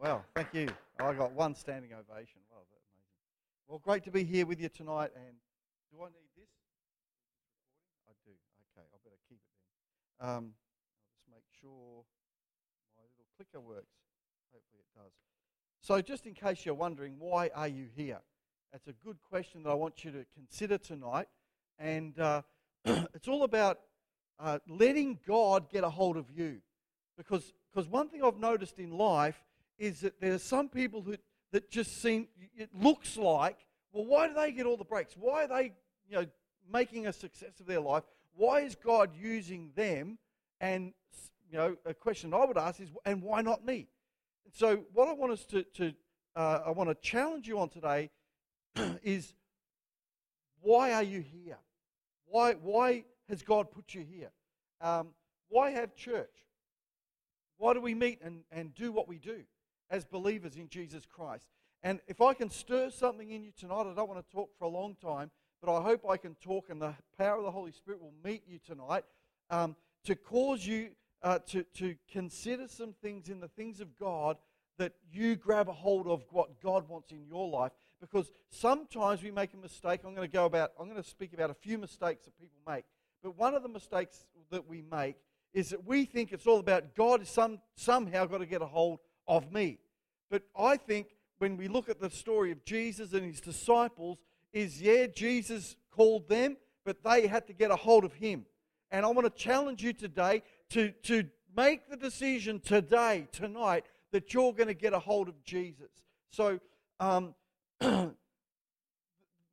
Well, thank you. I got one standing ovation. Wow, that's amazing. Well, great to be here with you tonight. And do I need this? I do. Okay, I better keep it then. Um, I'll just make sure my little clicker works. Hopefully it does. So, just in case you're wondering, why are you here? That's a good question that I want you to consider tonight. And uh, it's all about uh, letting God get a hold of you. Because because one thing I've noticed in life is that there are some people who, that just seem, it looks like, well, why do they get all the breaks? Why are they, you know, making a success of their life? Why is God using them? And, you know, a question I would ask is, and why not me? And so what I want us to, to uh, I want to challenge you on today is, why are you here? Why, why has God put you here? Um, why have church? Why do we meet and, and do what we do as believers in Jesus Christ? And if I can stir something in you tonight, I don't want to talk for a long time, but I hope I can talk and the power of the Holy Spirit will meet you tonight um, to cause you uh, to, to consider some things in the things of God that you grab a hold of what God wants in your life. Because sometimes we make a mistake. I'm going to go about, I'm going to speak about a few mistakes that people make. But one of the mistakes that we make is that we think it's all about God some, somehow got to get a hold of me. But I think when we look at the story of Jesus and his disciples, is yeah, Jesus called them, but they had to get a hold of him. And I want to challenge you today to, to make the decision today, tonight, that you're going to get a hold of Jesus. So, um, you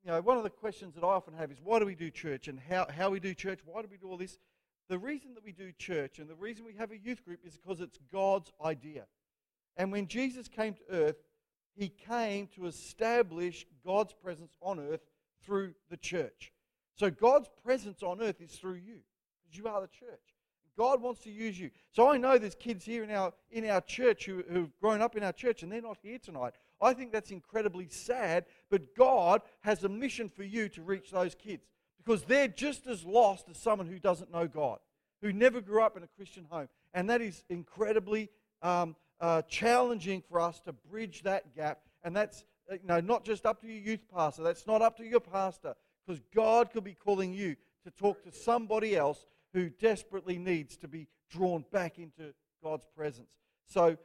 know, one of the questions that I often have is why do we do church and how, how we do church? Why do we do all this? the reason that we do church and the reason we have a youth group is because it's God's idea. And when Jesus came to earth, he came to establish God's presence on earth through the church. So God's presence on earth is through you because you are the church. God wants to use you. So I know there's kids here in our in our church who, who've grown up in our church and they're not here tonight. I think that's incredibly sad, but God has a mission for you to reach those kids because they're just as lost as someone who doesn't know God, who never grew up in a Christian home. And that is incredibly um, uh, challenging for us to bridge that gap. And that's uh, you know, not just up to your youth pastor, that's not up to your pastor, because God could be calling you to talk to somebody else who desperately needs to be drawn back into God's presence. So,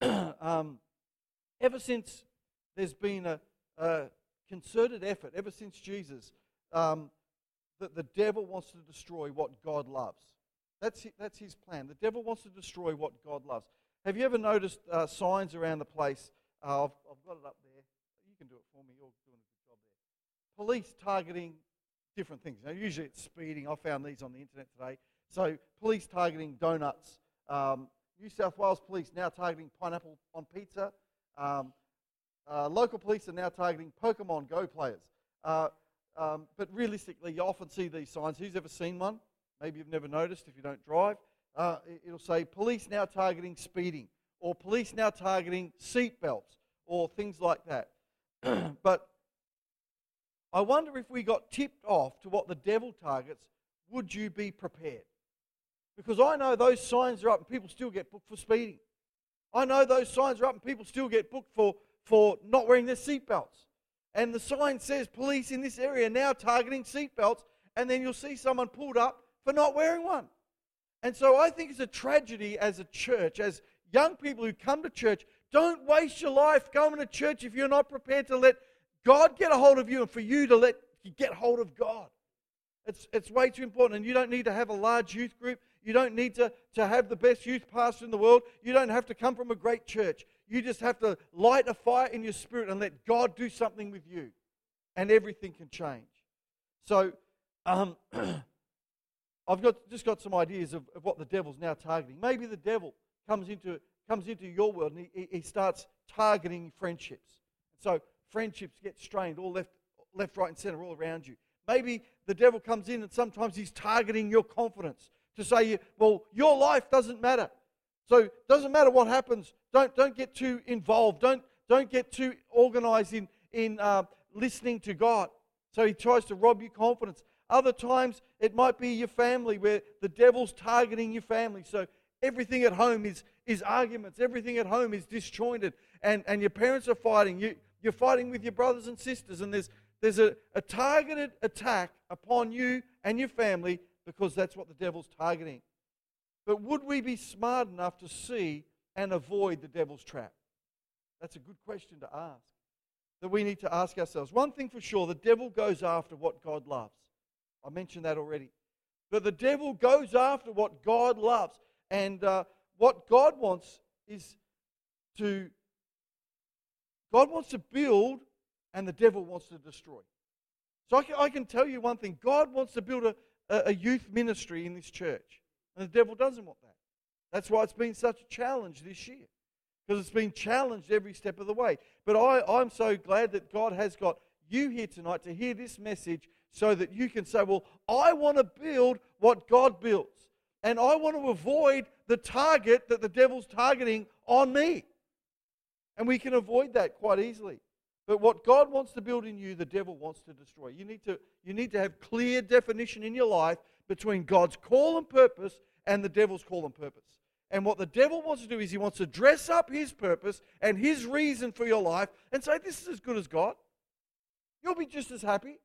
um, ever since there's been a, a, concerted effort, ever since Jesus, um, that the devil wants to destroy what God loves. That's, that's his plan. The devil wants to destroy what God loves. Have you ever noticed uh, signs around the place? Uh, I've, I've got it up there. You can do it for me. You're doing a good job there. Police targeting different things. Now, usually it's speeding. I found these on the internet today. So, police targeting donuts. Um, New South Wales police now targeting pineapple on pizza. Um, uh, local police are now targeting Pokemon Go players. Uh, um, but realistically, you often see these signs. Who's ever seen one? Maybe you've never noticed if you don't drive. Uh, it'll say police now targeting speeding, or police now targeting seatbelts, or things like that. but I wonder if we got tipped off to what the devil targets, would you be prepared? Because I know those signs are up and people still get booked for speeding. I know those signs are up and people still get booked for, for not wearing their seatbelts and the sign says police in this area now targeting seatbelts, and then you'll see someone pulled up for not wearing one. And so I think it's a tragedy as a church, as young people who come to church, don't waste your life going to church if you're not prepared to let God get a hold of you and for you to let get hold of God. It's, it's way too important. And you don't need to have a large youth group. You don't need to, to have the best youth pastor in the world. You don't have to come from a great church. You just have to light a fire in your spirit and let God do something with you, and everything can change. So, um, I've got, just got some ideas of, of, what the devil's now targeting. Maybe the devil comes into, comes into your world and he, he starts targeting friendships. So friendships get strained all left, left, right, and center, all around you. Maybe the devil comes in and sometimes he's targeting your confidence to say, well, your life doesn't matter. So it doesn't matter what happens. Don't, don't get too involved. Don't, don't get too organized in, in uh, listening to God. So he tries to rob you confidence. Other times it might be your family where the devil's targeting your family. So everything at home is, is arguments, everything at home is disjointed, and, and your parents are fighting, you, you're fighting with your brothers and sisters, and there's, there's a, a targeted attack upon you and your family because that's what the devil's targeting. But would we be smart enough to see and avoid the devil's trap? That's a good question to ask. That we need to ask ourselves. One thing for sure the devil goes after what God loves. I mentioned that already. But the devil goes after what God loves. And uh, what God wants is to, God wants to build, and the devil wants to destroy. So I can, I can tell you one thing God wants to build a, a youth ministry in this church. And the devil doesn't want that. That's why it's been such a challenge this year. Because it's been challenged every step of the way. But I, I'm so glad that God has got you here tonight to hear this message so that you can say, Well, I want to build what God builds. And I want to avoid the target that the devil's targeting on me. And we can avoid that quite easily. But what God wants to build in you, the devil wants to destroy. You need to, you need to have clear definition in your life between God's call and purpose and the devil's call and purpose. And what the devil wants to do is he wants to dress up his purpose and his reason for your life and say, This is as good as God. You'll be just as happy.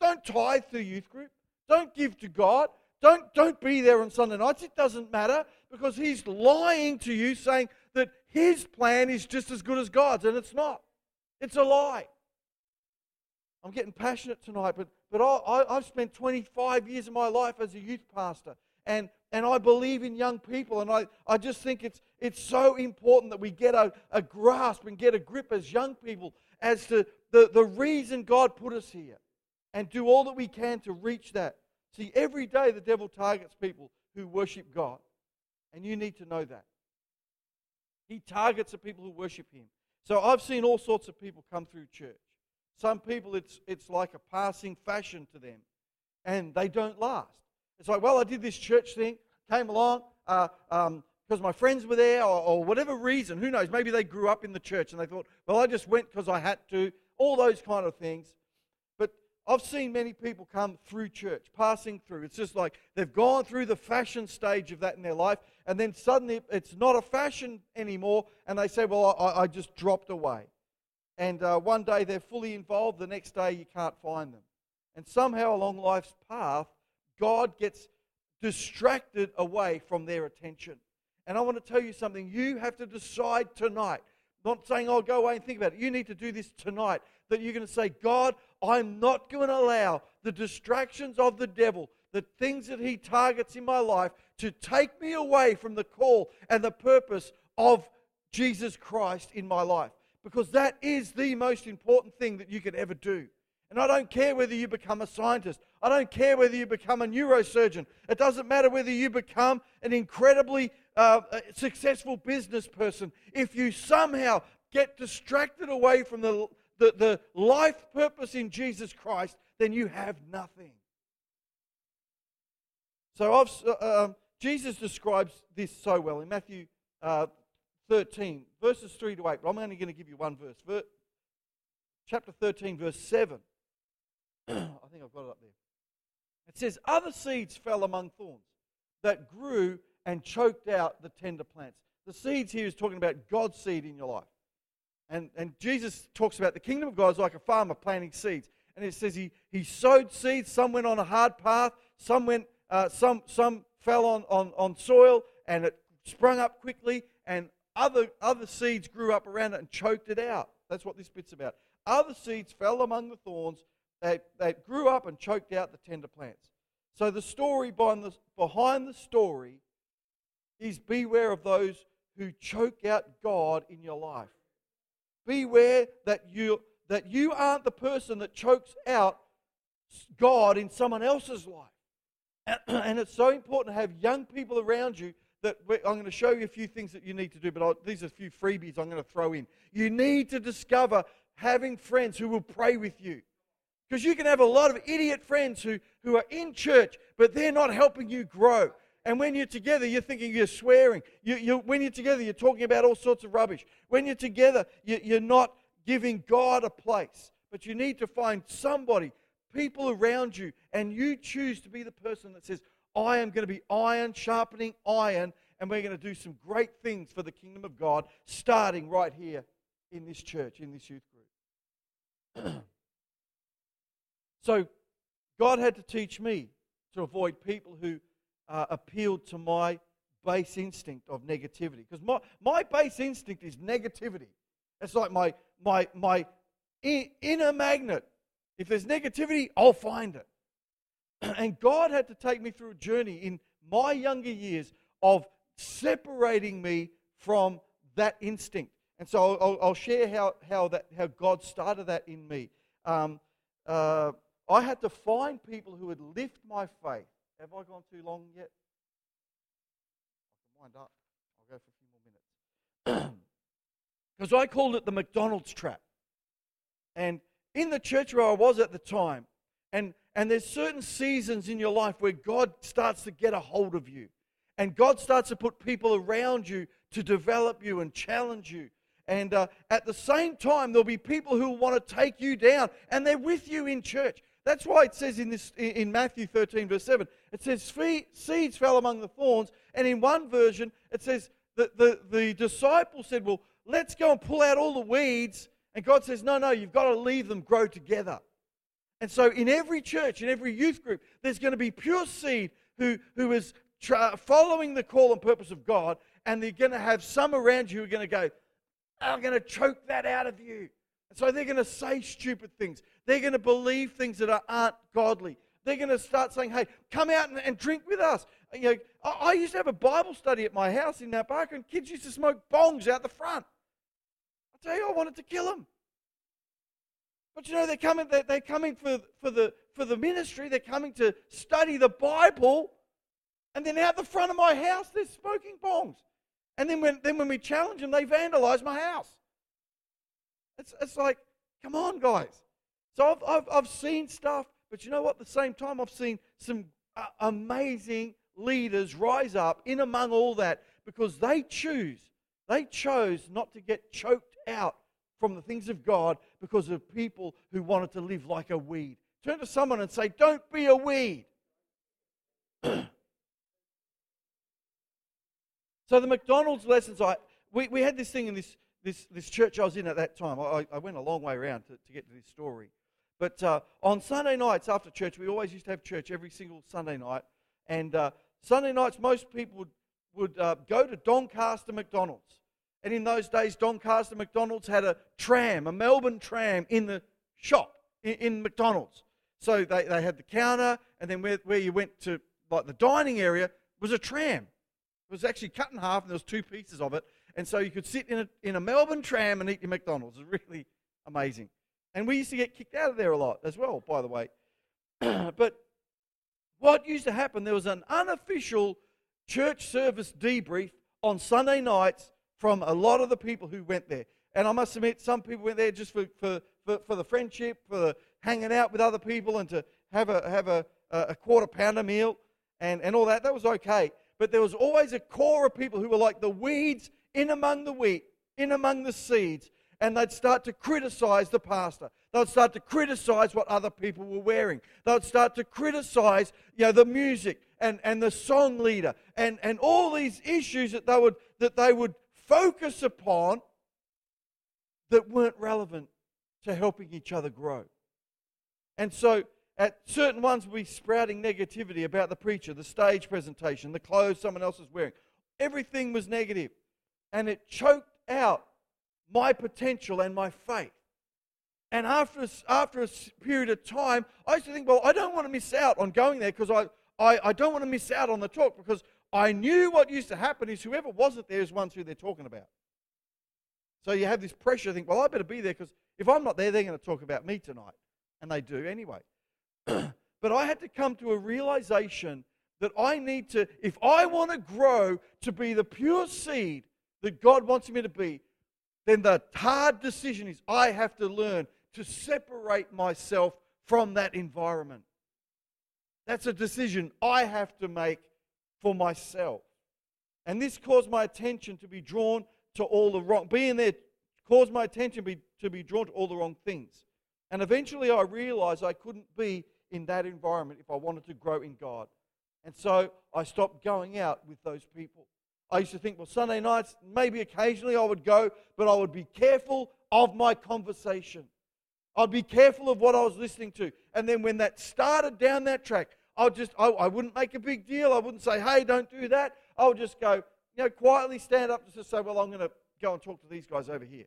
Don't tithe to youth group. Don't give to God. Don't, don't be there on Sunday nights. It doesn't matter because he's lying to you saying that his plan is just as good as God's, and it's not. It's a lie. I'm getting passionate tonight, but, but I, I, have spent 25 years of my life as a youth pastor, and, and I believe in young people, and I, I just think it's, it's so important that we get a, a grasp and get a grip as young people as to the, the reason God put us here and do all that we can to reach that. See, every day the devil targets people who worship God, and you need to know that. He targets the people who worship Him. So I've seen all sorts of people come through church. Some people, it's, it's like a passing fashion to them, and they don't last. It's like, well, I did this church thing, came along uh, um, because my friends were there, or, or whatever reason. Who knows? Maybe they grew up in the church and they thought, well, I just went because I had to. All those kind of things. But I've seen many people come through church, passing through. It's just like they've gone through the fashion stage of that in their life, and then suddenly it's not a fashion anymore, and they say, Well, I, I just dropped away. And uh, one day they're fully involved, the next day you can't find them. And somehow along life's path, God gets distracted away from their attention. And I want to tell you something. You have to decide tonight. Not saying, oh, go away and think about it. You need to do this tonight. That you're going to say, God, I'm not going to allow the distractions of the devil, the things that he targets in my life, to take me away from the call and the purpose of Jesus Christ in my life. Because that is the most important thing that you could ever do. And I don't care whether you become a scientist. I don't care whether you become a neurosurgeon. It doesn't matter whether you become an incredibly uh, successful business person. If you somehow get distracted away from the, the, the life purpose in Jesus Christ, then you have nothing. So uh, um, Jesus describes this so well in Matthew uh, 13, verses 3 to 8. But I'm only going to give you one verse. Ver- chapter 13, verse 7. I think I've got it up there. It says, Other seeds fell among thorns that grew and choked out the tender plants. The seeds here is talking about God's seed in your life. And, and Jesus talks about the kingdom of God is like a farmer planting seeds. And it says he, he sowed seeds, some went on a hard path, some went uh, some, some fell on, on, on soil and it sprung up quickly, and other, other seeds grew up around it and choked it out. That's what this bit's about. Other seeds fell among the thorns that, that grew up and choked out the tender plants. So the story behind the, behind the story is beware of those who choke out God in your life. Beware that you, that you aren't the person that chokes out God in someone else's life. And it's so important to have young people around you that I'm going to show you a few things that you need to do, but I'll, these are a few freebies I'm going to throw in. You need to discover having friends who will pray with you. Because you can have a lot of idiot friends who, who are in church, but they're not helping you grow. And when you're together, you're thinking you're swearing. You, you, when you're together, you're talking about all sorts of rubbish. When you're together, you, you're not giving God a place. But you need to find somebody people around you, and you choose to be the person that says, I am going to be iron sharpening iron, and we're going to do some great things for the kingdom of God, starting right here in this church, in this youth group. so, God had to teach me to avoid people who uh, appealed to my base instinct of negativity. Because my, my base instinct is negativity. It's like my, my, my inner magnet. If there's negativity, I'll find it. And God had to take me through a journey in my younger years of separating me from that instinct. And so I'll, I'll share how, how, that, how God started that in me. Um, uh, I had to find people who would lift my faith. Have I gone too long yet? I can wind up. I'll go for a few more minutes. Because I called it the McDonald's trap. And in the church where I was at the time, and, and there's certain seasons in your life where God starts to get a hold of you. And God starts to put people around you to develop you and challenge you. And uh, at the same time, there'll be people who want to take you down, and they're with you in church. That's why it says in, this, in Matthew 13, verse 7, it says, Seeds fell among the thorns. And in one version, it says that the, the disciples said, Well, let's go and pull out all the weeds. And God says, No, no, you've got to leave them grow together. And so in every church, in every youth group, there's going to be pure seed who, who is tra- following the call and purpose of God. And they're going to have some around you who are going to go, I'm going to choke that out of you. And so they're going to say stupid things. They're going to believe things that are, aren't godly. They're going to start saying, hey, come out and, and drink with us. You know, I, I, used to have a Bible study at my house in that park, and kids used to smoke bongs out the front. I tell you, I wanted to kill them. But you know, they're coming, they're, they're coming for, for, the, for the ministry, they're coming to study the Bible, and then out the front of my house, they're smoking bongs. And then when, then when we challenge them, they vandalize my house. It's, it's like, come on, guys. So I've, I've, I've seen stuff, but you know what? At the same time, I've seen some uh, amazing leaders rise up in among all that because they choose, they chose not to get choked out from the things of God because of people who wanted to live like a weed. Turn to someone and say, Don't be a weed. so the McDonald's lessons, I we, we had this thing in this, this, this church I was in at that time. I, I went a long way around to, to get to this story. But uh, on Sunday nights after church, we always used to have church every single Sunday night. And uh, Sunday nights, most people would, would uh, go to Doncaster McDonald's. And in those days, Doncaster McDonald's had a tram, a Melbourne tram in the shop in, in McDonald's. So they, they had the counter, and then where, where you went to like the dining area was a tram. It was actually cut in half, and there was two pieces of it. And so you could sit in a, in a Melbourne tram and eat your McDonald's. It was really amazing. And we used to get kicked out of there a lot as well, by the way. but what used to happen, there was an unofficial church service debrief on Sunday nights from a lot of the people who went there. And I must admit, some people went there just for, for, for, for the friendship, for hanging out with other people, and to have a, have a, a quarter pounder meal and, and all that. That was okay. But there was always a core of people who were like the weeds in among the wheat, in among the seeds, and they'd start to criticize the pastor. They'd start to criticize what other people were wearing. They'd start to criticize you know, the music and, and the song leader and, and all these issues that they, would, that they would focus upon that weren't relevant to helping each other grow. And so at certain ones we sprouting negativity about the preacher, the stage presentation, the clothes someone else is wearing. Everything was negative. And it choked out my potential and my faith. And after, after a period of time, I used to think, well, I don't want to miss out on going there because I, I, I don't want to miss out on the talk because I knew what used to happen is whoever wasn't there is ones who they're talking about. So you have this pressure to think, well, I better be there because if I'm not there, they're going to talk about me tonight. And they do anyway. but I had to come to a realization that I need to, if I want to grow to be the pure seed that God wants me to be, then the hard decision is I have to learn to separate myself from that environment. That's a decision I have to make for myself. And this caused my attention to be drawn to all the wrong, being there caused my attention be, to be drawn to all the wrong things. And eventually I realized I couldn't be in that environment if I wanted to grow in God. And so I stopped going out with those people. I used to think, well, Sunday nights, maybe occasionally I would go, but I would be careful of my conversation. I'd be careful of what I was listening to. And then when that started down that track, I'll just, I, I wouldn't make a big deal. I wouldn't say, hey, don't do that. I would just go, you know, quietly stand up and just say, well, I'm going to go and talk to these guys over here.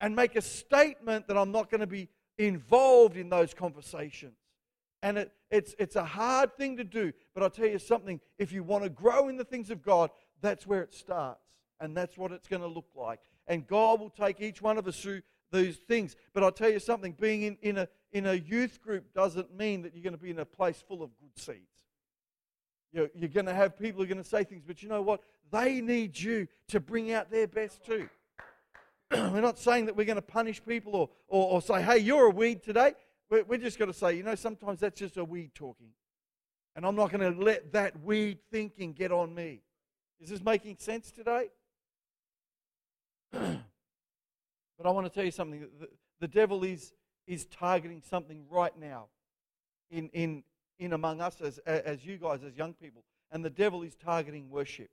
And make a statement that I'm not going to be involved in those conversations. And it, it's, it's a hard thing to do, but I'll tell you something if you want to grow in the things of God, that's where it starts. And that's what it's going to look like. And God will take each one of us through these things. But I'll tell you something being in, in, a, in a youth group doesn't mean that you're going to be in a place full of good seeds. You're, you're going to have people who are going to say things, but you know what? They need you to bring out their best too. we're not saying that we're going to punish people or, or, or say, hey, you're a weed today. We're, we're just going to say, you know, sometimes that's just a weed talking. And I'm not going to let that weed thinking get on me. Is this making sense today? but I want to tell you something. The, the devil is, is targeting something right now in, in, in among us as, as you guys, as young people. And the devil is targeting worship.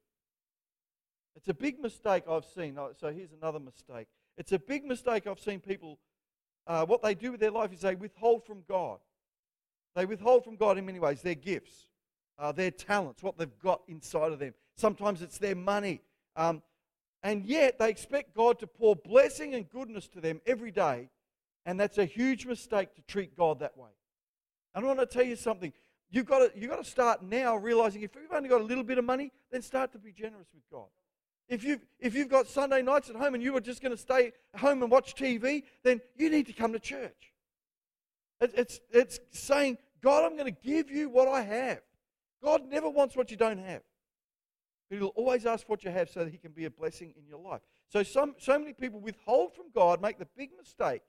It's a big mistake I've seen. Oh, so here's another mistake. It's a big mistake I've seen people, uh, what they do with their life is they withhold from God. They withhold from God in many ways their gifts, uh, their talents, what they've got inside of them. Sometimes it's their money. Um, and yet they expect God to pour blessing and goodness to them every day. And that's a huge mistake to treat God that way. And I want to tell you something. You've got to, you've got to start now realizing if you've only got a little bit of money, then start to be generous with God. If you've, if you've got Sunday nights at home and you were just going to stay home and watch TV, then you need to come to church. It, it's, it's saying, God, I'm going to give you what I have. God never wants what you don't have. He'll always ask what you have so that He can be a blessing in your life. So, some, so many people withhold from God, make the big mistake,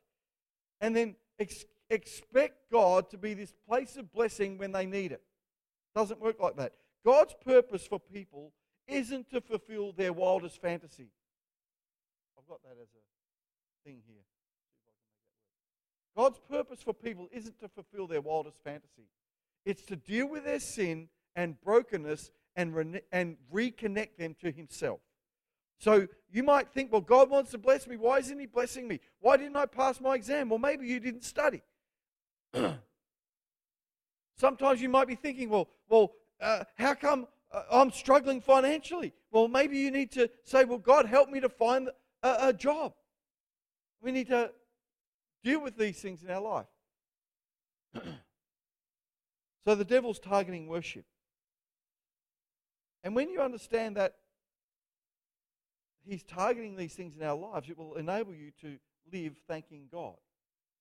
and then ex- expect God to be this place of blessing when they need it. Doesn't work like that. God's purpose for people isn't to fulfill their wildest fantasy. I've got that as a thing here. God's purpose for people isn't to fulfill their wildest fantasy. It's to deal with their sin and brokenness and, re- and reconnect them to Himself. So you might think, well, God wants to bless me. Why isn't He blessing me? Why didn't I pass my exam? Well, maybe you didn't study. Sometimes you might be thinking, well, well, uh, how come uh, I'm struggling financially? Well, maybe you need to say, well, God, help me to find a, a job. We need to deal with these things in our life. so the devil's targeting worship. And when you understand that he's targeting these things in our lives, it will enable you to live thanking God.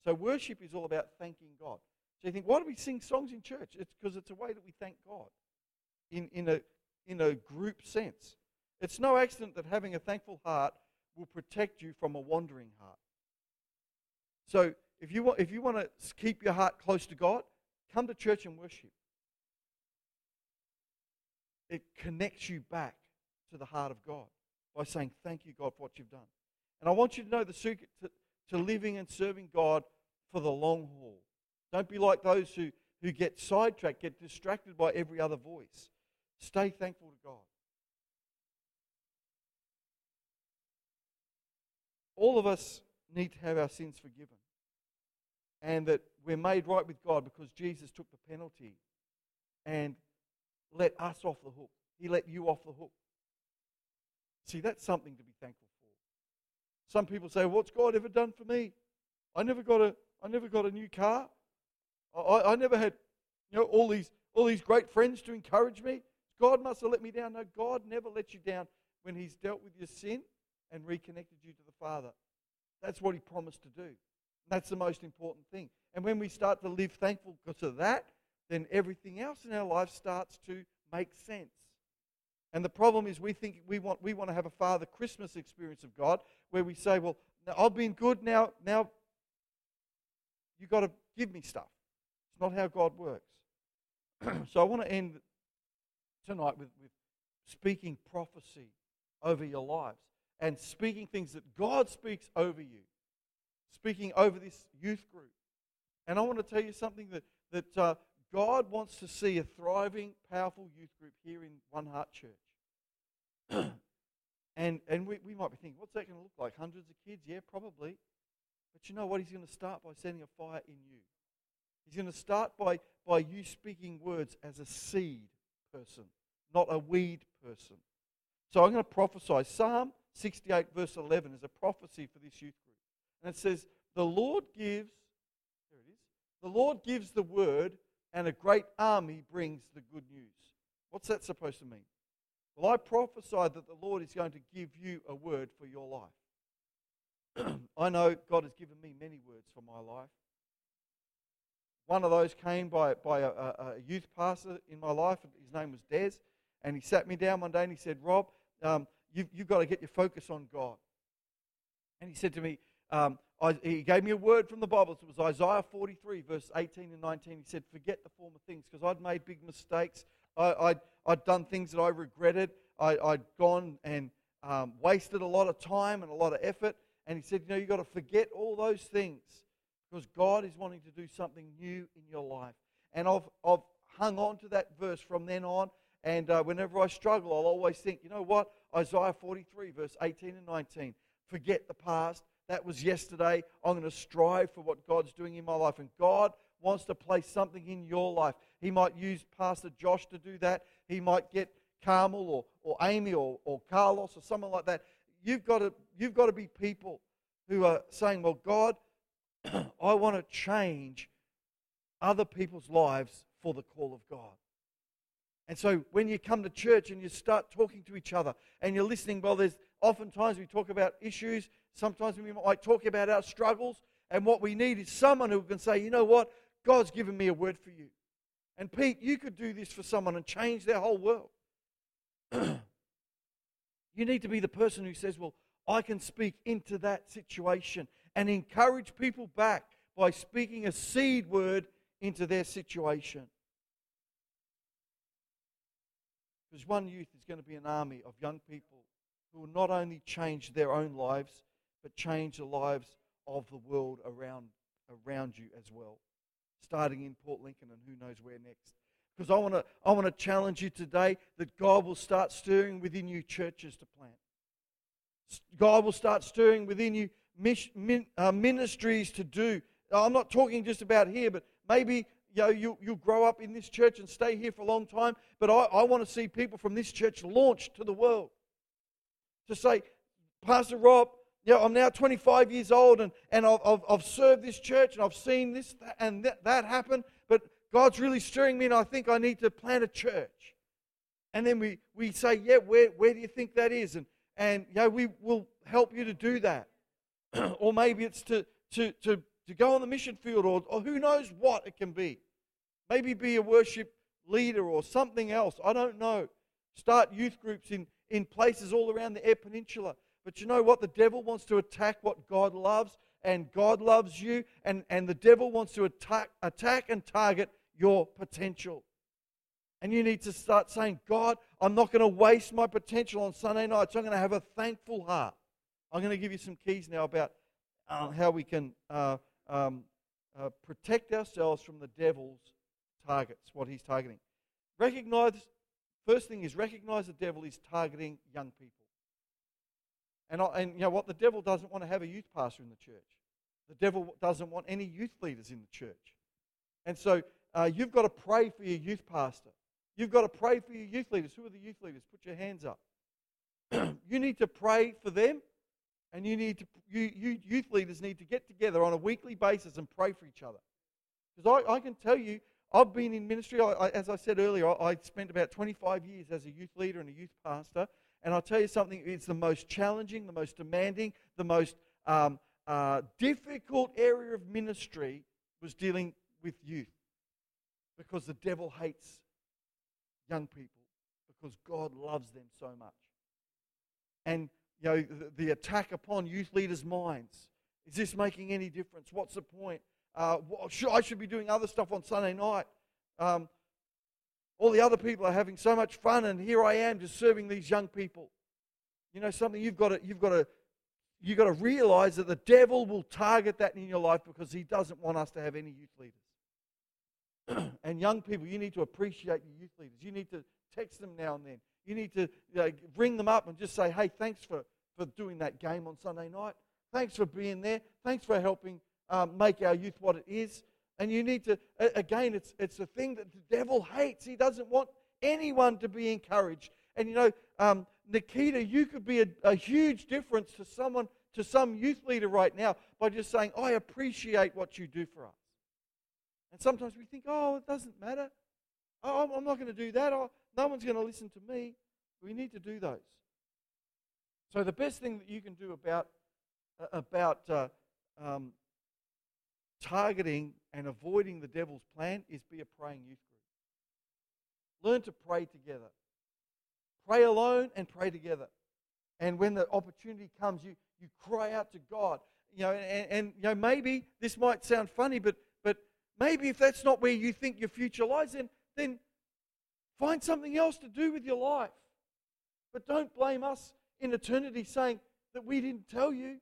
So worship is all about thanking God. So you think, why do we sing songs in church? It's because it's a way that we thank God in, in, a, in a group sense. It's no accident that having a thankful heart will protect you from a wandering heart. So if you want, if you want to keep your heart close to God, come to church and worship. It connects you back to the heart of God by saying, Thank you, God, for what you've done. And I want you to know the secret to, to living and serving God for the long haul. Don't be like those who, who get sidetracked, get distracted by every other voice. Stay thankful to God. All of us need to have our sins forgiven. And that we're made right with God because Jesus took the penalty and let us off the hook. He let you off the hook. See, that's something to be thankful for. Some people say, What's God ever done for me? I never got a, I never got a new car. I, I never had you know, all, these, all these great friends to encourage me. God must have let me down. No, God never let you down when He's dealt with your sin and reconnected you to the Father. That's what He promised to do. That's the most important thing. And when we start to live thankful because of that, then everything else in our life starts to make sense. And the problem is we think we want, we want to have a Father Christmas experience of God where we say, well, I've been good, now, now you've got to give me stuff. It's not how God works. so I want to end tonight with, with speaking prophecy over your lives and speaking things that God speaks over you, speaking over this youth group. And I want to tell you something that, that uh, God wants to see a thriving, powerful youth group here in One Heart Church. And, and we, we might be thinking, what's that going to look like? Hundreds of kids? Yeah, probably. But you know what? He's going to start by sending a fire in you. He's going to start by, by you speaking words as a seed person, not a weed person. So I'm going to prophesy. Psalm 68, verse 11, is a prophecy for this youth group. And it says, The Lord gives, there it is, the Lord gives the word, and a great army brings the good news. What's that supposed to mean? Well, I prophesy that the Lord is going to give you a word for your life. I know God has given me many words for my life. One of those came by, by a, a, youth pastor in my life. His name was Des. And he sat me down one day and he said, Rob, um, you've, you've got to get your focus on God. And he said to me, um, I, he gave me a word from the Bible. It was Isaiah 43, verse 18 and 19. He said, Forget the former things because I'd made big mistakes. I, I'd, I'd done things that I regretted. I, had gone and um, wasted a lot of time and a lot of effort. And he said, You know, you've got to forget all those things because God is wanting to do something new in your life. And I've, I've hung on to that verse from then on. And uh, whenever I struggle, I'll always think, you know what? Isaiah 43, verse 18 and 19. Forget the past. That was yesterday. I'm going to strive for what God's doing in my life. And God wants to place something in your life. He might use Pastor Josh to do that. He might get Carmel or, or Amy or, or Carlos or someone like that. You've got, to, you've got to be people who are saying, Well, God, I want to change other people's lives for the call of God. And so when you come to church and you start talking to each other and you're listening, well, there's oftentimes we talk about issues, sometimes we might talk about our struggles, and what we need is someone who can say, you know what, God's given me a word for you. And Pete, you could do this for someone and change their whole world. you need to be the person who says, well, I can speak into that situation and encourage people back by speaking a seed word into their situation. Because one youth is going to be an army of young people who will not only change their own lives, but change the lives of the world around, around you as well. Starting in Port Lincoln and who knows where next. Because I want to I want to challenge you today that God will start stirring within you churches to plant. God will start stirring within you uh, ministries to do. I'm not talking just about here, but maybe you know, you, you'll grow up in this church and stay here for a long time. But I, I want to see people from this church launched to the world. To say, Pastor Rob, you know, I'm now 25 years old and, and I've, I've, I've served this church and I've seen this and that, that happen, but God's really stirring me and I think I need to plant a church. And then we, we say, yeah, where, where do you think that is? And, and you know, we will help you to do that. or maybe it's to, to, to, to go on the mission field, or, or who knows what it can be. Maybe be a worship leader or something else. I don't know. Start youth groups in, in places all around the Eyre Peninsula. But you know what? The devil wants to attack what God loves, and God loves you, and, and the devil wants to attack, attack and target your potential. And you need to start saying, God, I'm not going to waste my potential on Sunday nights. I'm going to have a thankful heart. I'm going to give you some keys now about uh, how we can uh, um, uh, protect ourselves from the devil's targets, what he's targeting. Recognize, first thing is recognize the devil is targeting young people. And, and you know what? The devil doesn't want to have a youth pastor in the church. The devil doesn't want any youth leaders in the church. And so uh, you've got to pray for your youth pastor. You've got to pray for your youth leaders. Who are the youth leaders? Put your hands up. you need to pray for them and you need to, you, you youth leaders need to get together on a weekly basis and pray for each other. Because I, I can tell you, I've been in ministry, I, I, as I said earlier, I, I spent about 25 years as a youth leader and a youth pastor. And I'll tell you something, it's the most challenging, the most demanding, the most um, uh, difficult area of ministry was dealing with youth. Because the devil hates young people, because God loves them so much. And you know, the, the, attack upon youth leaders' minds. Is this making any difference? What's the point? Uh, what, should, I should be doing other stuff on Sunday night. Um, all the other people are having so much fun, and here I am just serving these young people. You know something? You've got to, you've got to, you've got to realize that the devil will target that in your life because he doesn't want us to have any youth leaders. and young people, you need to appreciate your youth leaders. You need to text them now and then. You need to you know, ring them up and just say, hey, thanks for, for doing that game on Sunday night. Thanks for being there. Thanks for helping um, make our youth what it is. And you need to, again, it's, it's a thing that the devil hates. He doesn't want anyone to be encouraged. And you know, um, Nikita, you could be a, a huge difference to someone, to some youth leader right now by just saying, I appreciate what you do for us. And sometimes we think, oh, it doesn't matter. Oh, I'm not going to do that. Oh, no one's going to listen to me. We need to do those. So the best thing that you can do about about uh, um, targeting and avoiding the devil's plan is be a praying youth group. Learn to pray together. Pray alone and pray together. And when the opportunity comes, you, you cry out to God. You know, and, and you know, maybe this might sound funny, but but maybe if that's not where you think your future lies, then then find something else to do with your life. But don't blame us in eternity saying that we didn't tell you,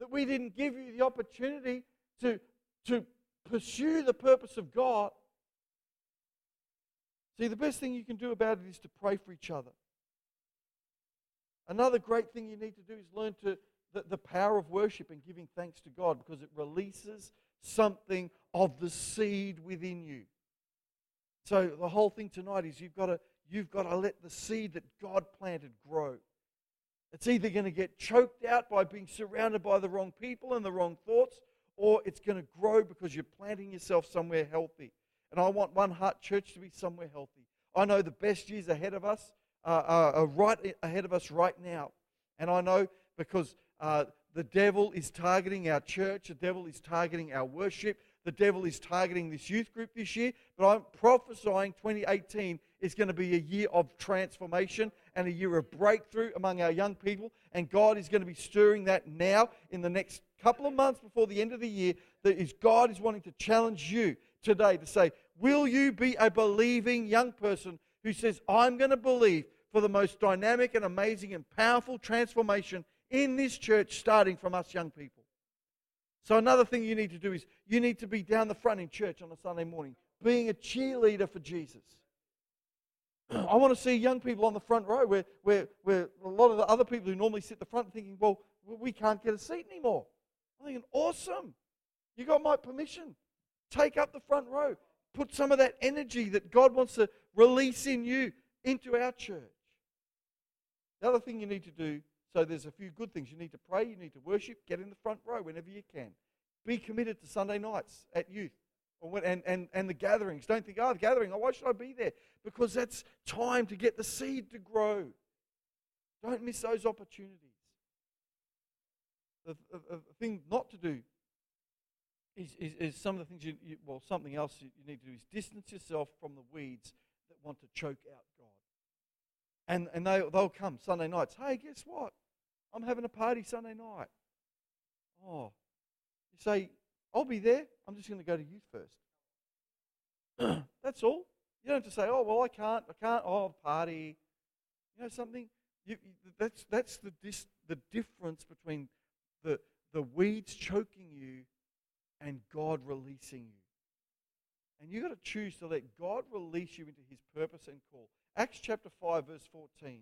that we didn't give you the opportunity to, to pursue the purpose of God. See, the best thing you can do about it is to pray for each other. Another great thing you need to do is learn to the, the power of worship and giving thanks to God because it releases something of the seed within you. So the whole thing tonight is you've got to you've got to let the seed that God planted grow. It's either going to get choked out by being surrounded by the wrong people and the wrong thoughts, or it's going to grow because you're planting yourself somewhere healthy. And I want One Heart Church to be somewhere healthy. I know the best years ahead of us uh, are right ahead of us right now. And I know because uh, the devil is targeting our church, the devil is targeting our worship, the devil is targeting this youth group this year, but I'm prophesying 2018 is going to be a year of transformation and a year of breakthrough among our young people. And God is going to be stirring that now in the next couple of months before the end of the year. That is, God is wanting to challenge you today to say, Will you be a believing young person who says, I'm going to believe for the most dynamic and amazing and powerful transformation in this church, starting from us young people? So, another thing you need to do is you need to be down the front in church on a Sunday morning, being a cheerleader for Jesus. I want to see young people on the front row where, where, where a lot of the other people who normally sit the front thinking, well, we can't get a seat anymore. I'm thinking, awesome. You got my permission. Take up the front row. Put some of that energy that God wants to release in you into our church. The other thing you need to do so there's a few good things. You need to pray, you need to worship, get in the front row whenever you can. Be committed to Sunday nights at youth when, and, and, and the gatherings. Don't think, oh, the gathering, oh, why should I be there? Because that's time to get the seed to grow. Don't miss those opportunities. The, thing not to do is, is, is, some of the things you, you well, something else you, you need to do is distance yourself from the weeds that want to choke out God. And, and they, they'll come Sunday nights. Hey, guess what? I'm having a party Sunday night. Oh, you say, I'll be there. I'm just going to go to youth first. That's all. You don't have to say, oh, well, I can't. I can't. Oh, party. You know something? You, that's that's the, dis, the difference between the, the weeds choking you and God releasing you. And you've got to choose to let God release you into his purpose and call. Acts chapter 5, verse 14.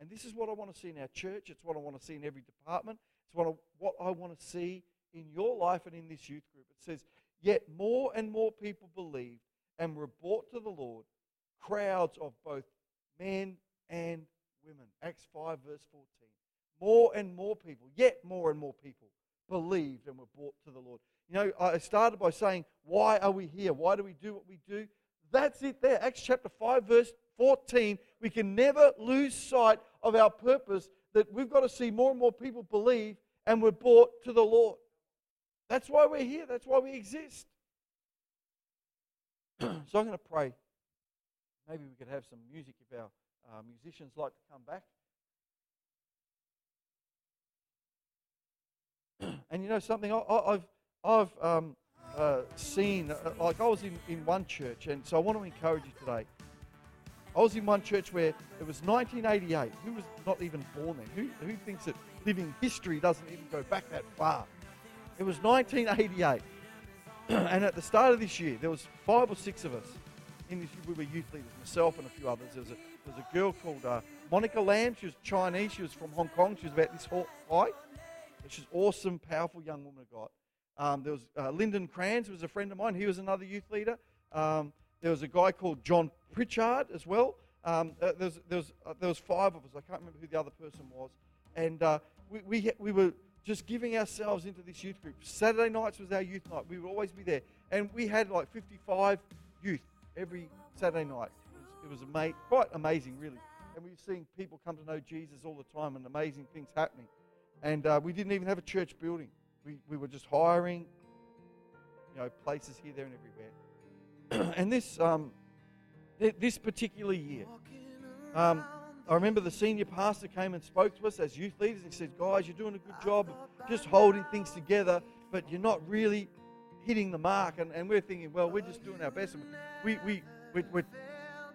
And this is what I want to see in our church. It's what I want to see in every department. It's what I, what I want to see in your life and in this youth group. It says, Yet more and more people believed and were brought to the Lord, crowds of both men and women. Acts 5, verse 14. More and more people, yet more and more people believed and were brought to the Lord. You know, I started by saying, Why are we here? Why do we do what we do? That's it there. Acts chapter 5, verse 14, we can never lose sight of our purpose that we've got to see more and more people believe and we're brought to the Lord. That's why we're here. That's why we exist. so I'm going to pray. Maybe we could have some music if our uh, musicians like to come back. and you know something? I, have I've um, uh, seen, uh, like I was in, in one church, and so I want to encourage you today. I was in one church where it was 1988. Who was not even born then? Who, who thinks that living history doesn't even go back that far? It was 1988. and at the start of this year, there was five or six of us. In this, we were youth leaders, myself and a few others. There was a There's a girl called uh, Monica Lamb. She was Chinese. She was from Hong Kong. She was about this height. She's awesome, powerful young woman of God. Um, there was uh, Lyndon Kranz, who was a friend of mine. He was another youth leader. Um, there was a guy called John Pritchard as well. Um, uh, there, was, there, was, uh, there was five of us. I can't remember who the other person was. And uh, we, we, we were just giving ourselves into this youth group. Saturday nights was our youth night. We would always be there. And we had like 55 youth every Saturday night. It was, it was ama- quite amazing, really. And we were seeing people come to know Jesus all the time and amazing things happening. And uh, we didn't even have a church building. We, we were just hiring, you know, places here, there, and everywhere. and this, um, th- this particular year, um, I remember the senior pastor came and spoke to us as youth leaders. He said, Guys, you're doing a good job of just holding things together, but you're not really hitting the mark. And, and we're thinking, Well, we're just doing our best. We, we, we, we're,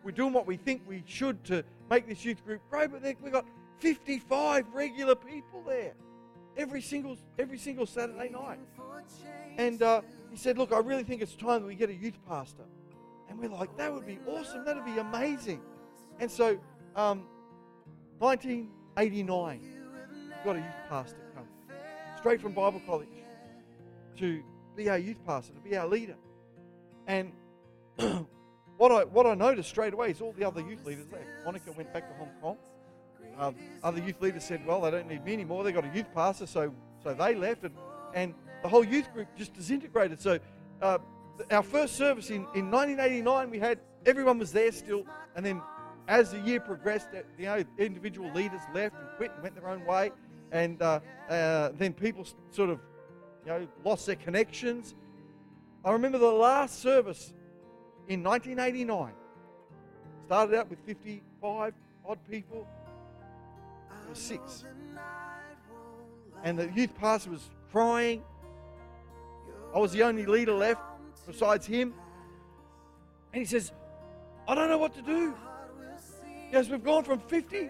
we're doing what we think we should to make this youth group grow, but we've got 55 regular people there every single every single Saturday night. And uh, he said, "Look, I really think it's time that we get a youth pastor." And we're like, "That would be awesome. That'd be amazing." And so, um, 1989, got a youth pastor come straight from Bible college to be our youth pastor, to be our leader. And what I what I noticed straight away is all the other youth leaders left. Monica went back to Hong Kong. Uh, other youth leaders said, "Well, they don't need me anymore. They got a youth pastor, so so they left, and and the whole youth group just disintegrated." So uh, our first service in, in 1989, we had everyone was there still, and then as the year progressed, you know, individual leaders left and quit and went their own way, and uh, uh, then people sort of you know lost their connections. I remember the last service in 1989 started out with 55 odd people was six. And the youth pastor was crying. I was the only leader left besides him. And he says, I don't know what to do. Yes, we've gone from 50.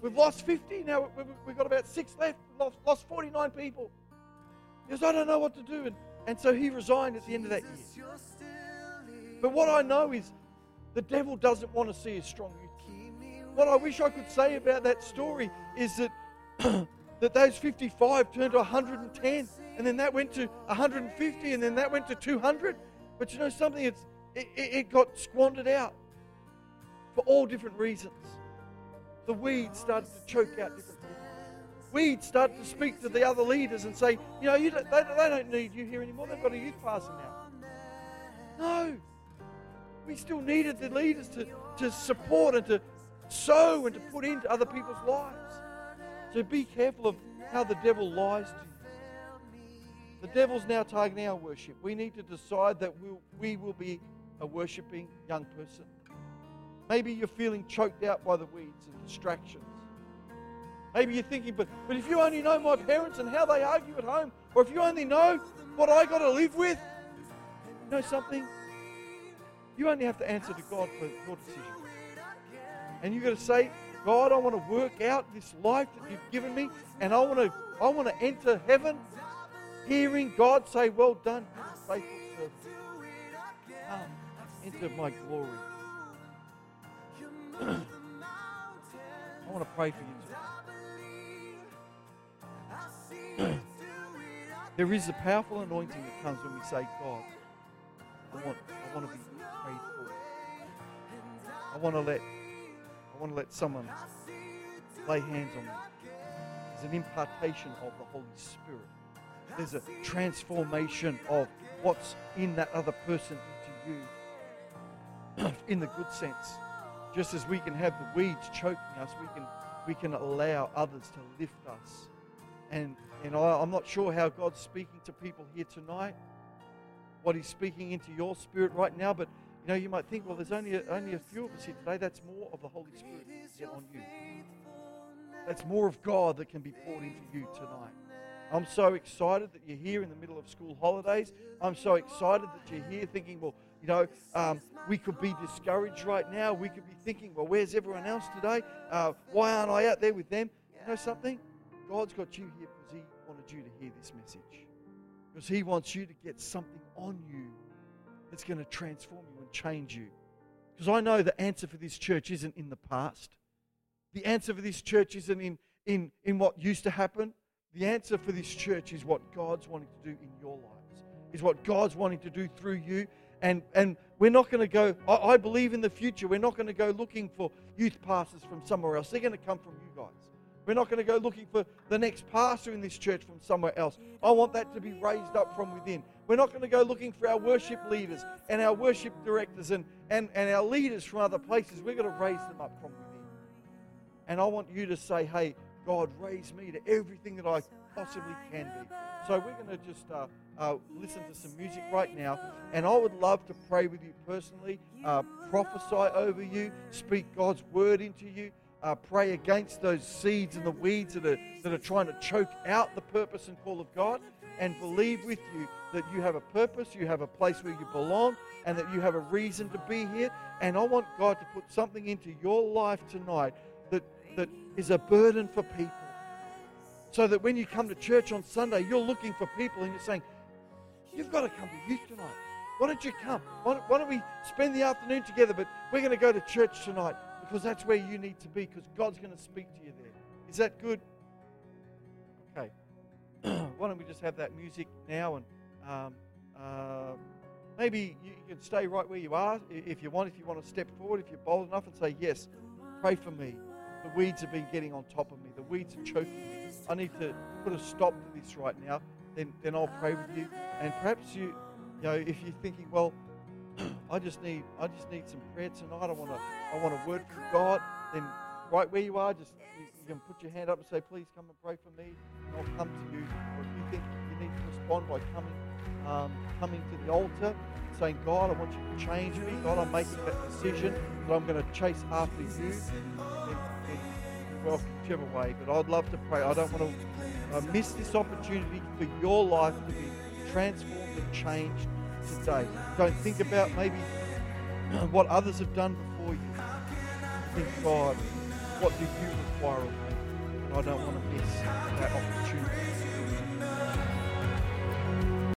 We've lost 50. Now we've got about six left. We've lost, lost 49 people. Goes, I don't know what to do. And, and so he resigned at the end of that year. But what I know is the devil doesn't want to see a strong youth what I wish I could say about that story is that that those 55 turned to 110, and then that went to 150, and then that went to 200. But you know something? It's, it, it got squandered out for all different reasons. The weeds started to choke out different. Weeds started to speak to the other leaders and say, you know, you don't, they, they don't need you here anymore. They've got a youth pastor now. No. We still needed the leaders to, to support and to, sow and to put into other people's lives. So be careful of how the devil lies to you. The devil's now targeting our worship. We need to decide that we'll, we will be a worshiping young person. Maybe you're feeling choked out by the weeds and distractions. Maybe you're thinking, but, but if you only know my parents and how they argue at home, or if you only know what I got to live with, you know something? You only have to answer to God for your decision. And you've got to say, God, I want to work out this life that you've given me, and I want to, I want to enter heaven hearing God say, Well done, faithful servant. Come into my glory. I want to pray for you there is a powerful anointing that comes when we say, God, I want, I want to be prayed for. I want to let want to let someone lay hands on me. There's an impartation of the Holy Spirit. There's a transformation of what's in that other person into you in the good sense. Just as we can have the weeds choking us, we can we can allow others to lift us. And and I, I'm not sure how God's speaking to people here tonight, what He's speaking into your spirit right now, but you know, you might think, well, there's only a, only a few of us here today. That's more of the Holy Spirit get on you. That's more of God that can be poured into you tonight. I'm so excited that you're here in the middle of school holidays. I'm so excited that you're here thinking, well, you know, um, we could be discouraged right now. We could be thinking, well, where's everyone else today? Uh, why aren't I out there with them? You know something? God's got you here because He wanted you to hear this message. Because He wants you to get something on you that's going to transform you change you. Because I know the answer for this church isn't in the past. The answer for this church isn't in, in, in what used to happen. The answer for this church is what God's wanting to do in your lives, is what God's wanting to do through you. And, and we're not going to go, I, I believe in the future, we're not going to go looking for youth pastors from somewhere else. They're going to come from you guys. We're not going to go looking for the next pastor in this church from somewhere else. I want that to be raised up from within. We're not going to go looking for our worship leaders and our worship directors and, and, and our leaders from other places. We're going to raise them up from within. And I want you to say, hey, God, raise me to everything that I possibly can be. So we're going to just uh, uh, listen to some music right now. And I would love to pray with you personally, uh, prophesy over you, speak God's word into you. Uh, pray against those seeds and the weeds that are, that are trying to choke out the purpose and call of God, and believe with you that you have a purpose, you have a place where you belong, and that you have a reason to be here. And I want God to put something into your life tonight that, that is a burden for people. So that when you come to church on Sunday, you're looking for people and you're saying, You've got to come to youth tonight. Why don't you come? Why don't, why don't we spend the afternoon together? But we're going to go to church tonight because that's where you need to be because God's going to speak to you there. Is that good? Okay. Why don't we just have that music now and um, uh, maybe you can stay right where you are if you want. If you want to step forward, if you're bold enough and say, Yes, pray for me. The weeds have been getting on top of me, the weeds are choking me. I need to put a stop to this right now. Then, then I'll pray with you. And perhaps you, you know, if you're thinking, well, I just need I just need some prayer tonight. I want to I want a word from God. Then right where you are, just you, you, can put your hand up and say, please come and pray for me. And I'll come to you. Or if you think you need to respond by coming um, coming to the altar, saying, God, I want you to change me. God, I'm making that decision that I'm going to chase after you. Then well, whichever way. But I'd love to pray. I don't want to uh, miss this opportunity for your life to be transformed and changed today. Don't think about maybe what others have done before you. Think, God, what do you require of me? And I don't want to miss that opportunity.